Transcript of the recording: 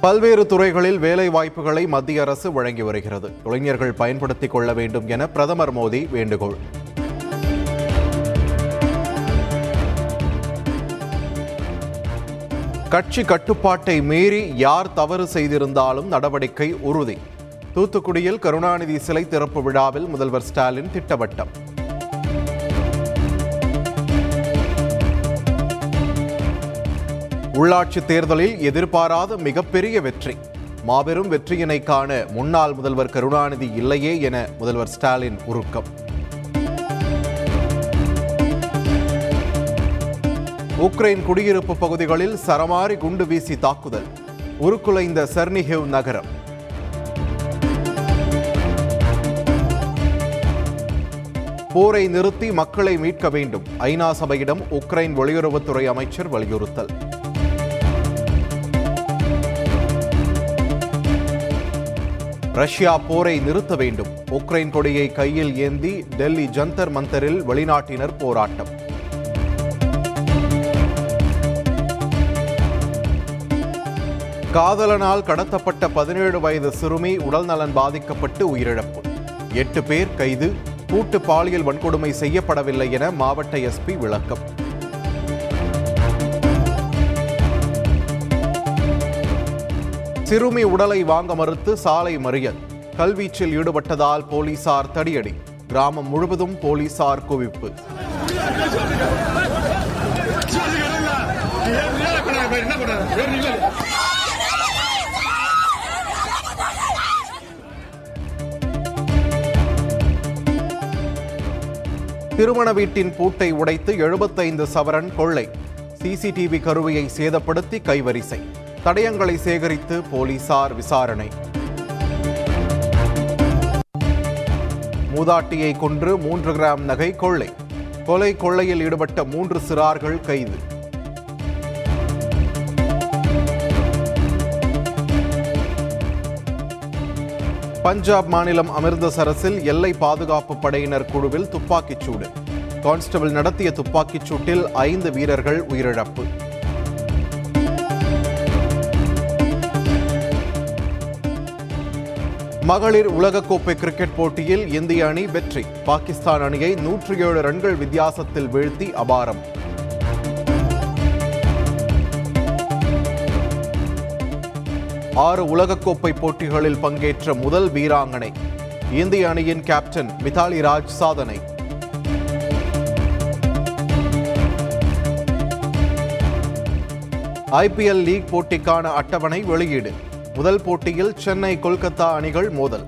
பல்வேறு துறைகளில் வேலை வாய்ப்புகளை மத்திய அரசு வழங்கி வருகிறது. இளைஞர்கள் பயன்படுத்திக் கொள்ள வேண்டும் என பிரதமர் மோடி வேண்டுகோள். கட்சி கட்டுப்பாட்டை மீறி யார் தவறு செய்திருந்தாலும் நடவடிக்கை உறுதி. தூத்துக்குடியில் கருணாநிதி சிலை திறப்பு விழாவில் முதல்வர் ஸ்டாலின் திட்டவட்டம். உள்ளாட்சி தேர்தலில் எதிர்பாராத மிகப்பெரிய வெற்றி. மாபெரும் வெற்றியினை காண முன்னாள் முதல்வர் கருணாநிதி இல்லையே என முதல்வர் ஸ்டாலின் உருக்கம். உக்ரைன் குடியிருப்பு பகுதிகளில் சரமாரி குண்டு வீசி தாக்குதல். உருக்குலைந்த செர்னிஹிவ் நகரம். போரை நிறுத்தி மக்களை மீட்க வேண்டும். ஐநா சபையிடம் உக்ரைன் வெளியுறவுத்துறை அமைச்சர் வலியுறுத்தல். ரஷ்யா போரை நிறுத்த வேண்டும். உக்ரைன் கொடியை கையில் ஏந்தி டெல்லி ஜந்தர் மந்தரில் வெளிநாட்டினர் போராட்டம். காதலனால் கடத்தப்பட்ட பதினேழு வயது சிறுமி உடல்நலன் பாதிக்கப்பட்டு உயிரிழப்பு. எட்டு பேர் கைது கூட்டு பாலியல் வன்கொடுமை செய்யப்படவில்லை என மாவட்ட எஸ்பி விளக்கம். சிறுமி உடலை வாங்க மறுத்து சாலை மறியல். கல்வீச்சில் ஈடுபட்டதால் போலீசார் தடியடி. கிராமம் முழுவதும் போலீசார் குவிப்பு. திருமண வீட்டின் பூட்டை உடைத்து எழுபத்தைந்து சவரன் கொள்ளை. சிசிடிவி கருவியை சேதப்படுத்தி கைவரிசை. தடயங்களை சேகரித்து போலீசார் விசாரணை. மூதாட்டியை கொன்று மூன்று கிராம் நகை கொள்ளை. கொலை கொள்ளையில் ஈடுபட்ட மூன்று சிறார்கள் கைது. பஞ்சாப் மாநிலம் அமிர்தசரஸில் எல்லை பாதுகாப்பு படையினர் குழுவில் துப்பாக்கிச் சூடு. கான்ஸ்டபிள் நடத்திய துப்பாக்கிச் சூட்டில் ஐந்து வீரர்கள் உயிரிழப்பு. மகளிர் உலகக்கோப்பை கிரிக்கெட் போட்டியில் இந்திய அணி வெற்றி. பாகிஸ்தான் அணியை நூற்றி ஏழு ரன்கள் வித்தியாசத்தில் வீழ்த்தி அபாரம். ஆறு உலகக்கோப்பை போட்டிகளில் பங்கேற்ற முதல் வீராங்கனை. இந்திய அணியின் கேப்டன் மிதாலி ராஜ் சாதனை. ஐபிஎல் லீக் போட்டிக்கான அட்டவணை வெளியீடு. முதல் போட்டியில் சென்னை கொல்கத்தா அணிகள் மோதல்.